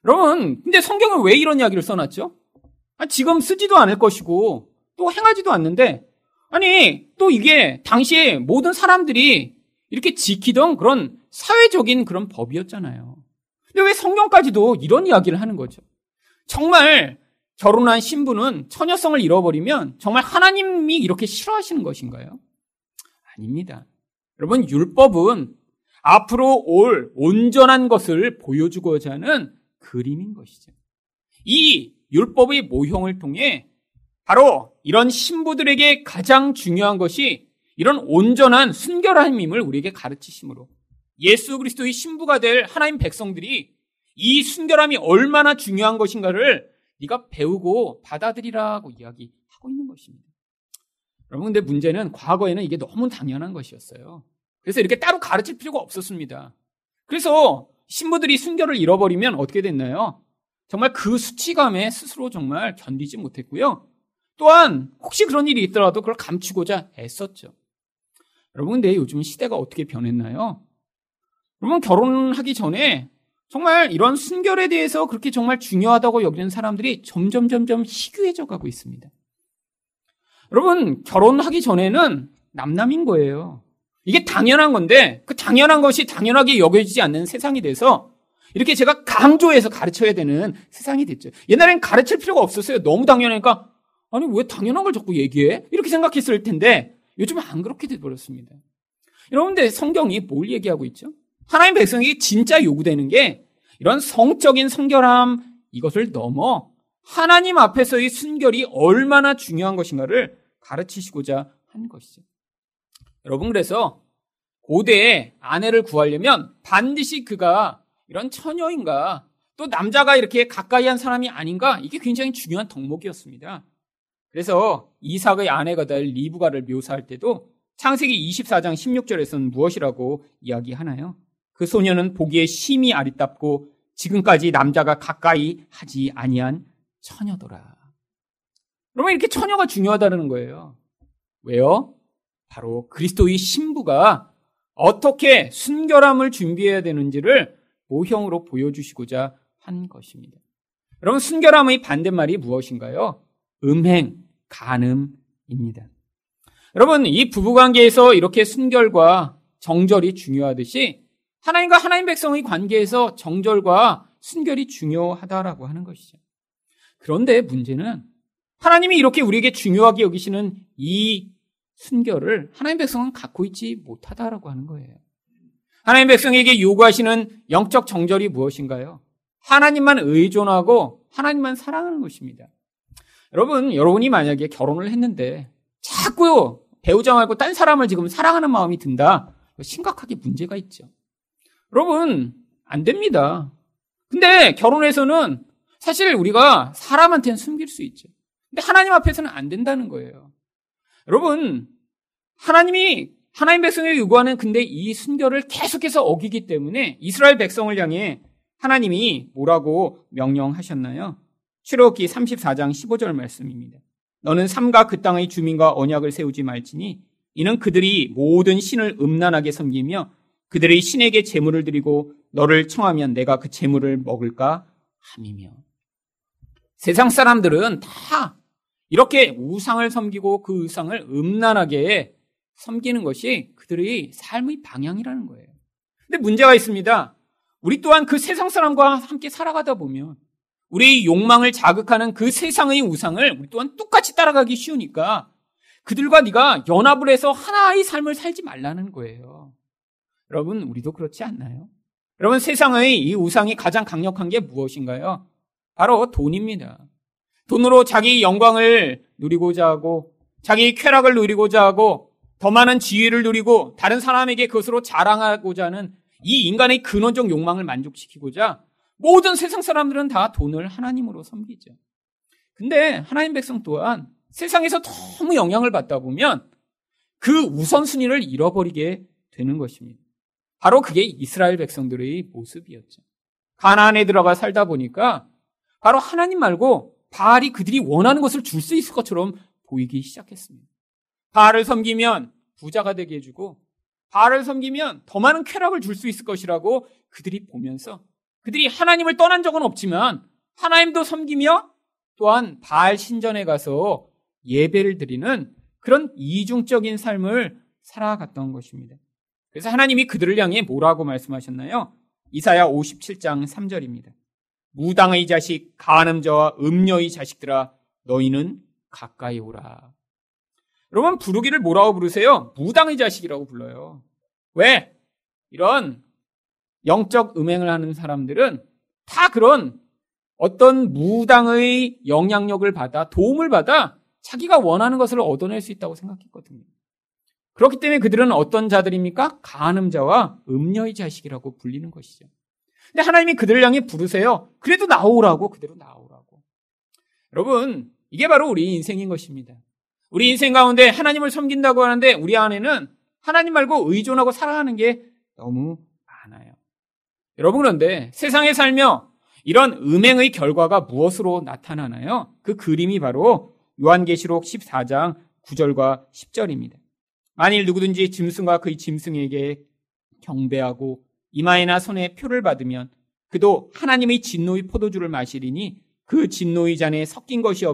여러분, 근데 성경은 왜 이런 이야기를 써놨죠? 아, 지금 쓰지도 않을 것이고 또 행하지도 않는데 아니 또 이게 당시에 모든 사람들이 이렇게 지키던 그런 사회적인 그런 법이었잖아요. 근데 왜 성경까지도 이런 이야기를 하는 거죠? 정말 결혼한 신부는 처녀성을 잃어버리면 정말 하나님이 이렇게 싫어하시는 것인가요? 아닙니다. 여러분, 율법은 앞으로 올 온전한 것을 보여주고자 하는 그림인 것이죠. 이 율법의 모형을 통해 바로 이런 신부들에게 가장 중요한 것이 이런 온전한 순결함임을 우리에게 가르치심으로 예수 그리스도의 신부가 될 하나님 백성들이 이 순결함이 얼마나 중요한 것인가를 네가 배우고 받아들이라고 이야기하고 있는 것입니다. 여러분 근데 문제는 과거에는 이게 너무 당연한 것이었어요. 그래서 이렇게 따로 가르칠 필요가 없었습니다. 그래서 신부들이 순결을 잃어버리면 어떻게 됐나요? 정말 그 수치감에 스스로 정말 견디지 못했고요. 또한 혹시 그런 일이 있더라도 그걸 감추고자 애썼죠. 여러분 근데 요즘 시대가 어떻게 변했나요? 여러분 결혼하기 전에 정말 이런 순결에 대해서 그렇게 정말 중요하다고 여기는 사람들이 점점 점점 희귀해져 가고 있습니다. 여러분 결혼하기 전에는 남남인 거예요. 이게 당연한 건데 그 당연한 것이 당연하게 여겨지지 않는 세상이 돼서 이렇게 제가 강조해서 가르쳐야 되는 세상이 됐죠. 옛날엔 가르칠 필요가 없었어요. 너무 당연하니까 아니 왜 당연한 걸 자꾸 얘기해? 이렇게 생각했을 텐데 요즘은 안 그렇게 돼버렸습니다. 여러분들 성경이 뭘 얘기하고 있죠? 하나님 백성이 진짜 요구되는 게 이런 성적인 성결함 이것을 넘어 하나님 앞에서의 순결이 얼마나 중요한 것인가를 가르치시고자 한 것이죠. 여러분 그래서 고대에 아내를 구하려면 반드시 그가 이런 처녀인가 또 남자가 이렇게 가까이 한 사람이 아닌가 이게 굉장히 중요한 덕목이었습니다. 그래서 이삭의 아내가 될 리브가를 묘사할 때도 창세기 24장 16절에서는 무엇이라고 이야기하나요? 그 소녀는 보기에 심히 아리답고 지금까지 남자가 가까이 하지 아니한 처녀더라. 그러면 이렇게 처녀가 중요하다는 거예요. 왜요? 바로 그리스도의 신부가 어떻게 순결함을 준비해야 되는지를 모형으로 보여주시고자 한 것입니다. 여러분, 순결함의 반대말이 무엇인가요? 음행, 간음입니다. 여러분, 이 부부관계에서 이렇게 순결과 정절이 중요하듯이 하나님과 하나님 백성의 관계에서 정절과 순결이 중요하다라고 하는 것이죠. 그런데 문제는 하나님이 이렇게 우리에게 중요하게 여기시는 이 순결을 하나님 백성은 갖고 있지 못하다라고 하는 거예요. 하나님 백성에게 요구하시는 영적 정절이 무엇인가요? 하나님만 의존하고 하나님만 사랑하는 것입니다. 여러분, 여러분이 만약에 결혼을 했는데 자꾸 배우자 말고 딴 사람을 지금 사랑하는 마음이 든다. 심각하게 문제가 있죠. 여러분, 안 됩니다. 근데 결혼해서는 사실 우리가 사람한테는 숨길 수 있죠. 근데 하나님 앞에서는 안 된다는 거예요. 여러분, 하나님이 하나님 백성에게 요구하는 근데 이 순결을 계속해서 어기기 때문에 이스라엘 백성을 향해 하나님이 뭐라고 명령하셨나요? 출애굽기 34장 15절 말씀입니다. 너는 삼가 그 땅의 주민과 언약을 세우지 말지니 이는 그들이 모든 신을 음란하게 섬기며 그들의 신에게 제물을 드리고 너를 청하면 내가 그 제물을 먹을까 함이며 세상 사람들은 다 이렇게 우상을 섬기고 그 우상을 음란하게 섬기는 것이 그들의 삶의 방향이라는 거예요. 근데 문제가 있습니다. 우리 또한 그 세상 사람과 함께 살아가다 보면 우리의 욕망을 자극하는 그 세상의 우상을 우리 또한 똑같이 따라가기 쉬우니까 그들과 네가 연합을 해서 하나의 삶을 살지 말라는 거예요. 여러분, 우리도 그렇지 않나요? 여러분, 세상의 이 우상이 가장 강력한 게 무엇인가요? 바로 돈입니다. 돈으로 자기 영광을 누리고자 하고 자기 쾌락을 누리고자 하고 더 많은 지위를 누리고 다른 사람에게 그것으로 자랑하고자 하는 이 인간의 근원적 욕망을 만족시키고자 모든 세상 사람들은 다 돈을 하나님으로 섬기죠. 근데 하나님 백성 또한 세상에서 너무 영향을 받다 보면 그 우선순위를 잃어버리게 되는 것입니다. 바로 그게 이스라엘 백성들의 모습이었죠. 가나안에 들어가 살다 보니까 바로 하나님 말고 바알이 그들이 원하는 것을 줄 수 있을 것처럼 보이기 시작했습니다. 바알을 섬기면 부자가 되게 해주고 바알을 섬기면 더 많은 쾌락을 줄 수 있을 것이라고 그들이 보면서 그들이 하나님을 떠난 적은 없지만 하나님도 섬기며 또한 바알 신전에 가서 예배를 드리는 그런 이중적인 삶을 살아갔던 것입니다. 그래서 하나님이 그들을 향해 뭐라고 말씀하셨나요? 이사야 57장 3절입니다. 무당의 자식, 간음자와 음녀의 자식들아, 너희는 가까이 오라. 여러분, 부르기를 뭐라고 부르세요? 무당의 자식이라고 불러요. 왜? 이런 영적 음행을 하는 사람들은 다 그런 어떤 무당의 영향력을 받아 도움을 받아 자기가 원하는 것을 얻어낼 수 있다고 생각했거든요. 그렇기 때문에 그들은 어떤 자들입니까? 간음자와 음녀의 자식이라고 불리는 것이죠. 근데 하나님이 그들을 향해 부르세요. 그래도 나오라고 그대로 나오라고. 여러분, 이게 바로 우리 인생인 것입니다. 우리 인생 가운데 하나님을 섬긴다고 하는데 우리 안에는 하나님 말고 의존하고 살아가는 게 너무 많아요. 여러분 그런데 세상에 살며 이런 음행의 결과가 무엇으로 나타나나요? 그 그림이 바로 요한계시록 14장 9절과 10절입니다. 만일 누구든지 짐승과 그의 짐승에게 경배하고 이마에나 손에 표를 받으면 그도 하나님의 진노의 포도주를 마시리니 그 진노의 잔에 섞인 것이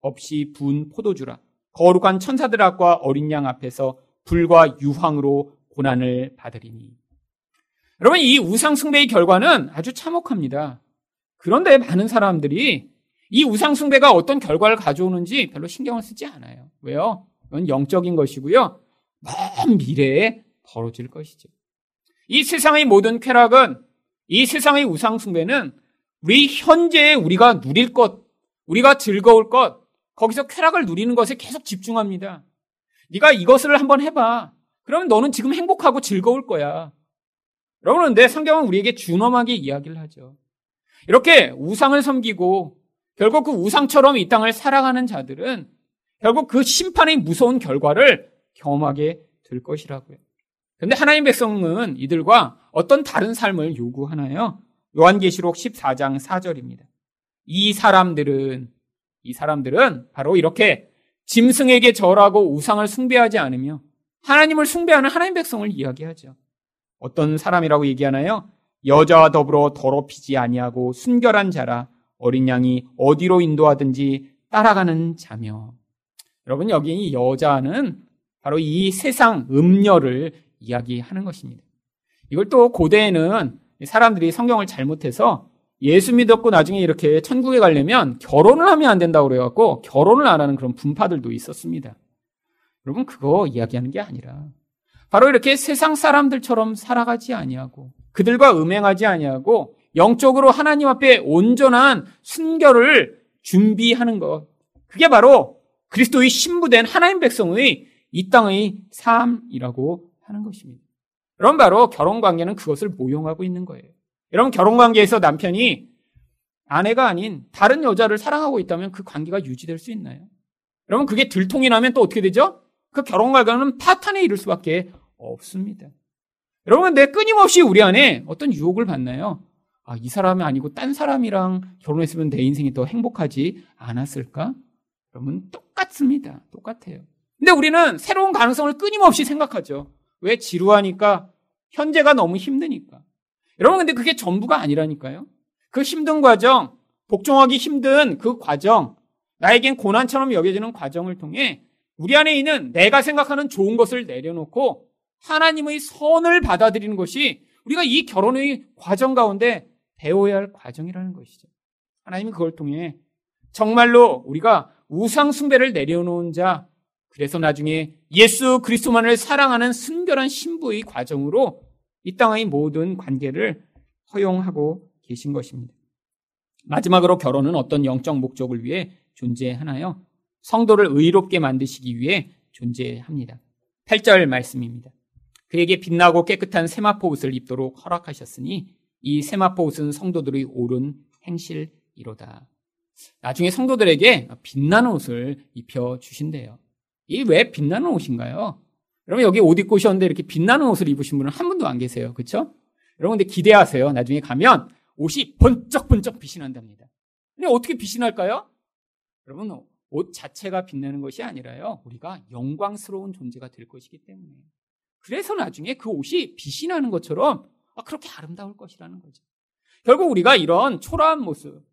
없이 부은 포도주라. 거룩한 천사들 앞과 어린 양 앞에서 불과 유황으로 고난을 받으리니. 여러분, 이 우상 숭배의 결과는 아주 참혹합니다. 그런데 많은 사람들이 이 우상 숭배가 어떤 결과를 가져오는지 별로 신경을 쓰지 않아요. 왜요? 이건 영적인 것이고요. 먼 미래에 벌어질 것이죠. 이 세상의 모든 쾌락은 이 세상의 우상숭배는 우리 현재에 우리가 누릴 것, 우리가 즐거울 것, 거기서 쾌락을 누리는 것에 계속 집중합니다. 네가 이것을 한번 해봐. 그러면 너는 지금 행복하고 즐거울 거야. 여러분, 근데 성경은 우리에게 준엄하게 이야기를 하죠. 이렇게 우상을 섬기고 결국 그 우상처럼 이 땅을 살아가는 자들은 결국 그 심판의 무서운 결과를 경험하게 될 것이라고요. 그런데 하나님 백성은 이들과 어떤 다른 삶을 요구하나요? 요한계시록 14장 4절입니다. 이 사람들은 이 사람들은 바로 이렇게 짐승에게 절하고 우상을 숭배하지 않으며 하나님을 숭배하는 하나님 백성을 이야기하죠. 어떤 사람이라고 얘기하나요? 여자와 더불어 더럽히지 아니하고 순결한 자라 어린 양이 어디로 인도하든지 따라가는 자며 여러분 여기 이 여자는 바로 이 세상 음녀를 이야기하는 것입니다. 이걸 또 고대에는 사람들이 성경을 잘못해서 예수 믿었고 나중에 이렇게 천국에 가려면 결혼을 하면 안 된다고 그래갖고 결혼을 안 하는 그런 분파들도 있었습니다. 여러분 그거 이야기하는 게 아니라 바로 이렇게 세상 사람들처럼 살아가지 아니하고 그들과 음행하지 아니하고 영적으로 하나님 앞에 온전한 순결을 준비하는 것. 그게 바로 그리스도의 신부된 하나님 백성의 이 땅의 삶이라고 하는 것입니다. 여러분 바로 결혼 관계는 그것을 모용하고 있는 거예요. 여러분 결혼 관계에서 남편이 아내가 아닌 다른 여자를 사랑하고 있다면 그 관계가 유지될 수 있나요? 여러분 그게 들통이 나면 또 어떻게 되죠? 그 결혼 관계는 파탄에 이를 수밖에 없습니다. 여러분, 내 끊임없이 우리 안에 어떤 유혹을 받나요? 아, 이 사람이 아니고 딴 사람이랑 결혼했으면 내 인생이 더 행복하지 않았을까? 여러분, 똑같습니다. 똑같아요. 근데 우리는 새로운 가능성을 끊임없이 생각하죠. 왜 지루하니까? 현재가 너무 힘드니까. 여러분, 근데 그게 전부가 아니라니까요. 그 힘든 과정, 복종하기 힘든 그 과정, 나에겐 고난처럼 여겨지는 과정을 통해 우리 안에 있는 내가 생각하는 좋은 것을 내려놓고 하나님의 선을 받아들이는 것이 우리가 이 결혼의 과정 가운데 배워야 할 과정이라는 것이죠. 하나님이 그걸 통해 정말로 우리가 우상숭배를 내려놓은 자, 그래서 나중에 예수 그리스도만을 사랑하는 순결한 신부의 과정으로 이 땅의 모든 관계를 허용하고 계신 것입니다. 마지막으로 결혼은 어떤 영적 목적을 위해 존재하나요? 성도를 의롭게 만드시기 위해 존재합니다. 8절 말씀입니다. 그에게 빛나고 깨끗한 세마포 옷을 입도록 허락하셨으니 이 세마포 옷은 성도들의 옳은 행실이로다. 나중에 성도들에게 빛나는 옷을 입혀 주신대요. 이 왜 빛나는 옷인가요? 여러분 여기 옷 입고 오셨는데 이렇게 빛나는 옷을 입으신 분은 한 분도 안 계세요. 그렇죠? 여러분 근데 기대하세요. 나중에 가면 옷이 번쩍번쩍 빛이 난답니다. 근데 어떻게 빛이 날까요? 여러분 옷 자체가 빛나는 것이 아니라요. 우리가 영광스러운 존재가 될 것이기 때문에. 그래서 나중에 그 옷이 빛이 나는 것처럼 아, 그렇게 아름다울 것이라는 거죠. 결국 우리가 이런 초라한 모습,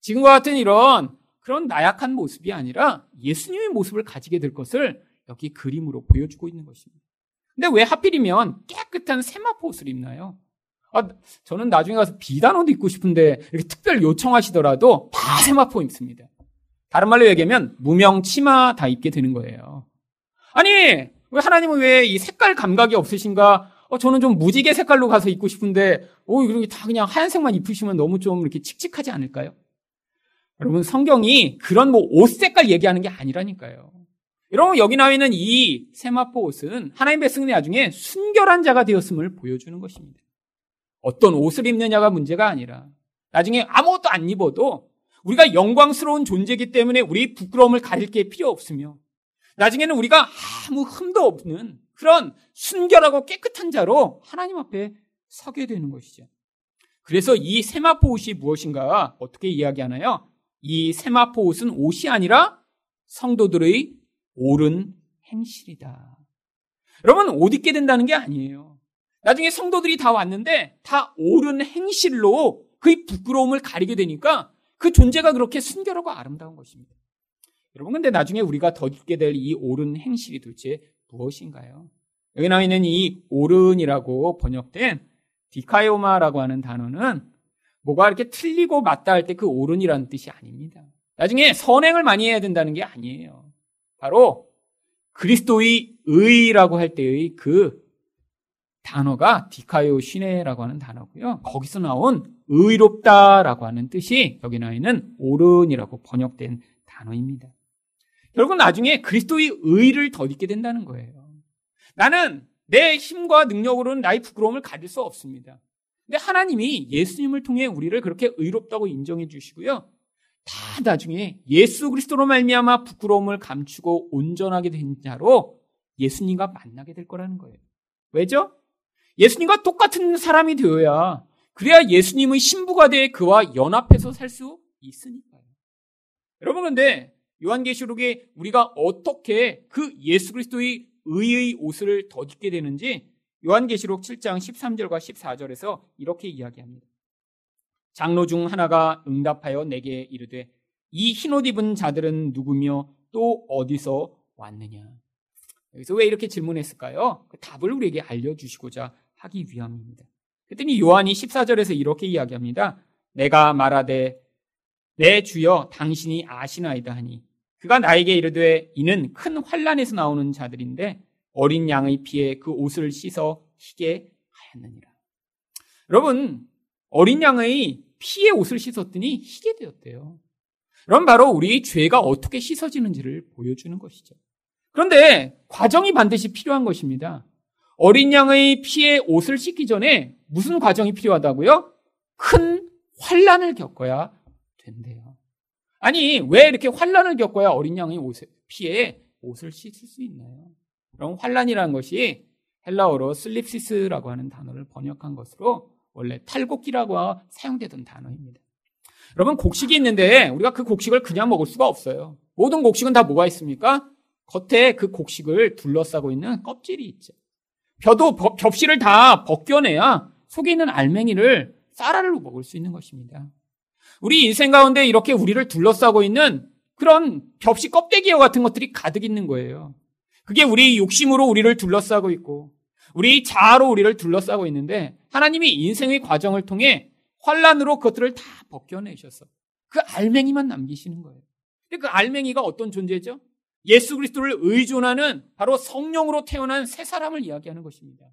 지금과 같은 이런 그런 나약한 모습이 아니라 예수님의 모습을 가지게 될 것을 여기 그림으로 보여주고 있는 것입니다. 근데 왜 하필이면 깨끗한 세마포 옷을 입나요? 아, 저는 나중에 가서 비단 옷 입고 싶은데 이렇게 특별 요청하시더라도 다 세마포 입습니다. 다른 말로 얘기하면 무명 치마 다 입게 되는 거예요. 아니, 왜 하나님은 왜 이 색깔 감각이 없으신가? 어, 저는 좀 무지개 색깔로 가서 입고 싶은데, 오, 이렇게 다 그냥 하얀색만 입으시면 너무 좀 이렇게 칙칙하지 않을까요? 여러분, 성경이 그런 뭐 옷 색깔 얘기하는 게 아니라니까요. 여러분, 여기 나와 있는 이 세마포 옷은 하나님 백성이 나중에 순결한 자가 되었음을 보여주는 것입니다. 어떤 옷을 입느냐가 문제가 아니라 나중에 아무것도 안 입어도 우리가 영광스러운 존재이기 때문에 우리 부끄러움을 가릴 게 필요 없으며 나중에는 우리가 아무 흠도 없는 그런 순결하고 깨끗한 자로 하나님 앞에 서게 되는 것이죠. 그래서 이 세마포 옷이 무엇인가 어떻게 이야기하나요? 이 세마포 옷은 옷이 아니라 성도들의 옳은 행실이다. 여러분, 옷 입게 된다는 게 아니에요. 나중에 성도들이 다 왔는데 다 옳은 행실로 그의 부끄러움을 가리게 되니까 그 존재가 그렇게 순결하고 아름다운 것입니다. 여러분, 근데 나중에 우리가 더 입게 될 이 옳은 행실이 도대체 무엇인가요? 여기 나와 있는 이 옳은이라고 번역된 디카이오마라고 하는 단어는 뭐가 이렇게 틀리고 맞다 할 때 그 옳은이라는 뜻이 아닙니다. 나중에 선행을 많이 해야 된다는 게 아니에요. 바로 그리스도의 의라고 할 때의 그 단어가 디카요 시네라고 하는 단어고요. 거기서 나온 의롭다라고 하는 뜻이 여기 나와 있는 옳은이라고 번역된 단어입니다. 결국 나중에 그리스도의 의를 덧입게 된다는 거예요. 나는 내 힘과 능력으로는 나의 부끄러움을 가질 수 없습니다. 근데 하나님이 예수님을 통해 우리를 그렇게 의롭다고 인정해 주시고요. 다 나중에 예수 그리스도로 말미암아 부끄러움을 감추고 온전하게 된 자로 예수님과 만나게 될 거라는 거예요. 왜죠? 예수님과 똑같은 사람이 되어야 그래야 예수님의 신부가 돼 그와 연합해서 살 수 있으니까요. 여러분 근데 요한계시록에 우리가 어떻게 그 예수 그리스도의 의의 옷을 덧입게 되는지 요한계시록 7장 13절과 14절에서 이렇게 이야기합니다. 장로 중 하나가 응답하여 내게 이르되 이 흰옷 입은 자들은 누구며 또 어디서 왔느냐. 여기서 왜 이렇게 질문했을까요? 그 답을 우리에게 알려주시고자 하기 위함입니다. 그랬더니 요한이 14절에서 이렇게 이야기합니다. 내가 말하되 내 주여 당신이 아시나이다 하니 그가 나에게 이르되 이는 큰 환란에서 나오는 자들인데 어린 양의 피에 그 옷을 씻어 희게 하였느니라. 여러분 어린 양의 피에 옷을 씻었더니 희게 되었대요. 그럼 바로 우리 죄가 어떻게 씻어지는지를 보여주는 것이죠. 그런데 과정이 반드시 필요한 것입니다. 어린 양의 피에 옷을 씻기 전에 무슨 과정이 필요하다고요? 큰 환란을 겪어야 된대요. 아니 왜 이렇게 환란을 겪어야 어린 양의 옷에, 피에 옷을 씻을 수 있나요? 그럼 환란이라는 것이 헬라어로 θλῖψις라고 하는 단어를 번역한 것으로 원래 탈곡기라고 사용되던 단어입니다. 여러분 곡식이 있는데 우리가 그 곡식을 그냥 먹을 수가 없어요. 모든 곡식은 다 뭐가 있습니까? 겉에 그 곡식을 둘러싸고 있는 껍질이 있죠. 벼도 겹실을 다 벗겨내야 속에 있는 알맹이를 쌀알로 먹을 수 있는 것입니다. 우리 인생 가운데 이렇게 우리를 둘러싸고 있는 그런 벽시 껍데기와 같은 것들이 가득 있는 거예요. 그게 우리 욕심으로 우리를 둘러싸고 있고 우리 자아로 우리를 둘러싸고 있는데 하나님이 인생의 과정을 통해 환란으로 그것들을 다 벗겨내셔서 그 알맹이만 남기시는 거예요. 그 알맹이가 어떤 존재죠? 예수 그리스도를 의존하는 바로 성령으로 태어난 새 사람을 이야기하는 것입니다.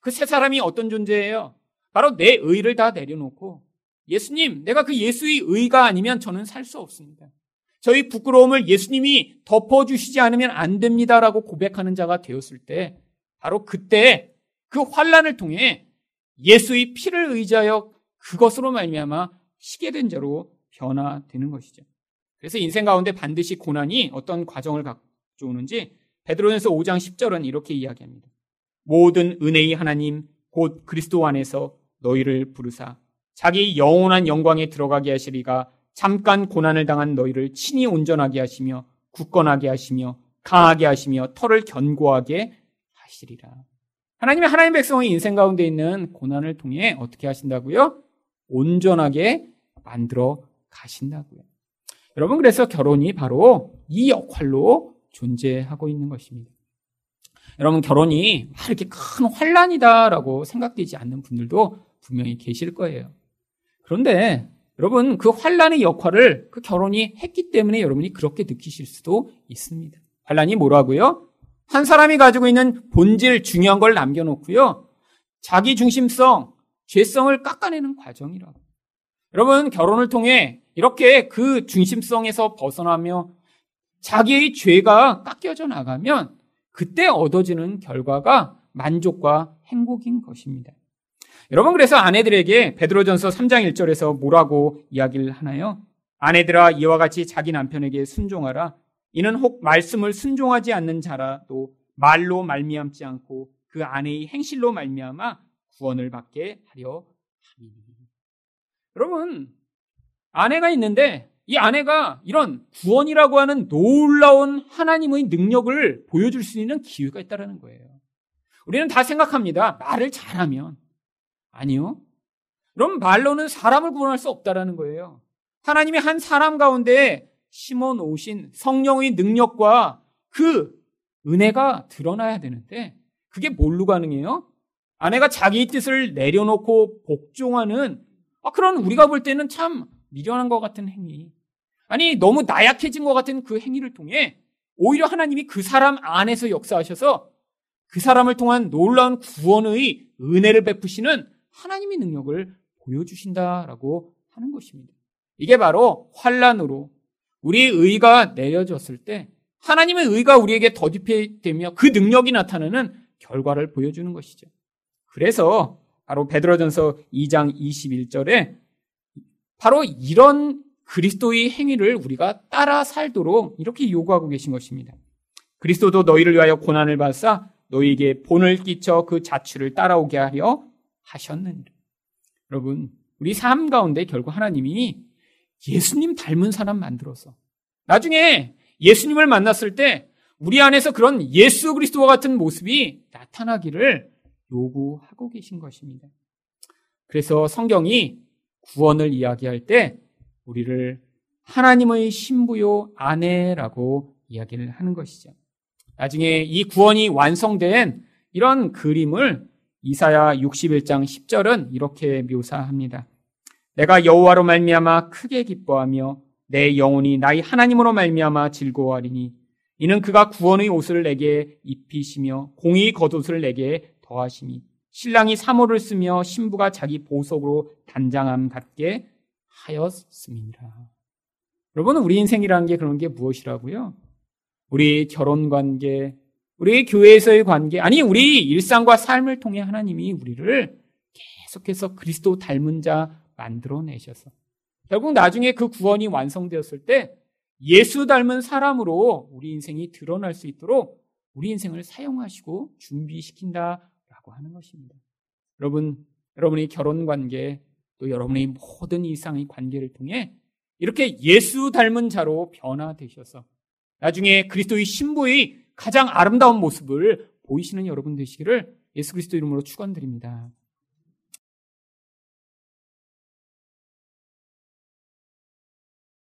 그 새 사람이 어떤 존재예요? 바로 내 의를 다 내려놓고 예수님, 내가 그 예수의 의가 아니면 저는 살 수 없습니다. 저희 부끄러움을 예수님이 덮어주시지 않으면 안 됩니다라고 고백하는 자가 되었을 때 바로 그때 그 환란을 통해 예수의 피를 의지하여 그것으로 말미암아 시게 된 자로 변화되는 것이죠. 그래서 인생 가운데 반드시 고난이 어떤 과정을 가져오는지 베드로전서 5장 10절은 이렇게 이야기합니다. 모든 은혜의 하나님 곧 그리스도 안에서 너희를 부르사 자기 영원한 영광에 들어가게 하시리가 잠깐 고난을 당한 너희를 친히 온전하게 하시며 굳건하게 하시며 강하게 하시며 털을 견고하게 하시리라. 하나님의 하나님 백성의 인생 가운데 있는 고난을 통해 어떻게 하신다고요? 온전하게 만들어 가신다고요. 여러분 그래서 결혼이 바로 이 역할로 존재하고 있는 것입니다. 여러분 결혼이 막 이렇게 큰 환란이다라고 생각되지 않는 분들도 분명히 계실 거예요. 그런데 여러분 그 환란의 역할을 그 결혼이 했기 때문에 여러분이 그렇게 느끼실 수도 있습니다. 환란이 뭐라고요? 한 사람이 가지고 있는 본질 중요한 걸 남겨놓고요. 자기 중심성, 죄성을 깎아내는 과정이라고. 여러분 결혼을 통해 이렇게 그 중심성에서 벗어나며 자기의 죄가 깎여져 나가면 그때 얻어지는 결과가 만족과 행복인 것입니다. 여러분 그래서 아내들에게 베드로전서 3장 1절에서 뭐라고 이야기를 하나요? 아내들아 이와 같이 자기 남편에게 순종하라. 이는 혹 말씀을 순종하지 않는 자라도 말로 말미암지 않고 그 아내의 행실로 말미암아 구원을 받게 하려 함이니. 여러분 아내가 있는데 이 아내가 이런 구원이라고 하는 놀라운 하나님의 능력을 보여줄 수 있는 기회가 있다는 거예요. 우리는 다 생각합니다. 말을 잘하면. 아니요. 그럼 말로는 사람을 구원할 수 없다라는 거예요. 하나님이 한 사람 가운데 심어 놓으신 성령의 능력과 그 은혜가 드러나야 되는데 그게 뭘로 가능해요? 아내가 자기 뜻을 내려놓고 복종하는 아, 그런 우리가 볼 때는 참 미련한 것 같은 행위. 아니, 너무 나약해진 것 같은 그 행위를 통해 오히려 하나님이 그 사람 안에서 역사하셔서 그 사람을 통한 놀라운 구원의 은혜를 베푸시는 하나님의 능력을 보여주신다라고 하는 것입니다. 이게 바로 환란으로 우리의 의가 내려졌을 때 하나님의 의가 우리에게 더딥되며 그 능력이 나타나는 결과를 보여주는 것이죠. 그래서 바로 베드로전서 2장 21절에 바로 이런 그리스도의 행위를 우리가 따라 살도록 이렇게 요구하고 계신 것입니다. 그리스도도 너희를 위하여 고난을 받사 너희에게 본을 끼쳐 그 자취를 따라오게 하려 하셨느니라. 여러분, 우리 삶 가운데 결국 하나님이 예수님 닮은 사람 만들어서 나중에 예수님을 만났을 때 우리 안에서 그런 예수 그리스도와 같은 모습이 나타나기를 요구하고 계신 것입니다. 그래서 성경이 구원을 이야기할 때 우리를 하나님의 신부요 아내라고 이야기를 하는 것이죠. 나중에 이 구원이 완성된 이런 그림을 이사야 61장 10절은 이렇게 묘사합니다. 내가 여호와로 말미암아 크게 기뻐하며 내 영혼이 나의 하나님으로 말미암아 즐거워하리니 이는 그가 구원의 옷을 내게 입히시며 공의 겉옷을 내게 더하시니 신랑이 사모를 쓰며 신부가 자기 보석으로 단장함 같게 하였습니다. 여러분, 우리 인생이라는 게 그런 게 무엇이라고요? 우리 결혼 관계, 우리 교회에서의 관계, 아니, 우리 일상과 삶을 통해 하나님이 우리를 계속해서 그리스도 닮은 자 만들어내셔서 결국 나중에 그 구원이 완성되었을 때 예수 닮은 사람으로 우리 인생이 드러날 수 있도록 우리 인생을 사용하시고 준비시킨다라고 하는 것입니다. 여러분, 여러분의 결혼 관계, 또 여러분의 모든 이상의 관계를 통해 이렇게 예수 닮은 자로 변화되셔서 나중에 그리스도의 신부의 가장 아름다운 모습을 보이시는 여러분 되시기를 예수 그리스도 이름으로 축원드립니다.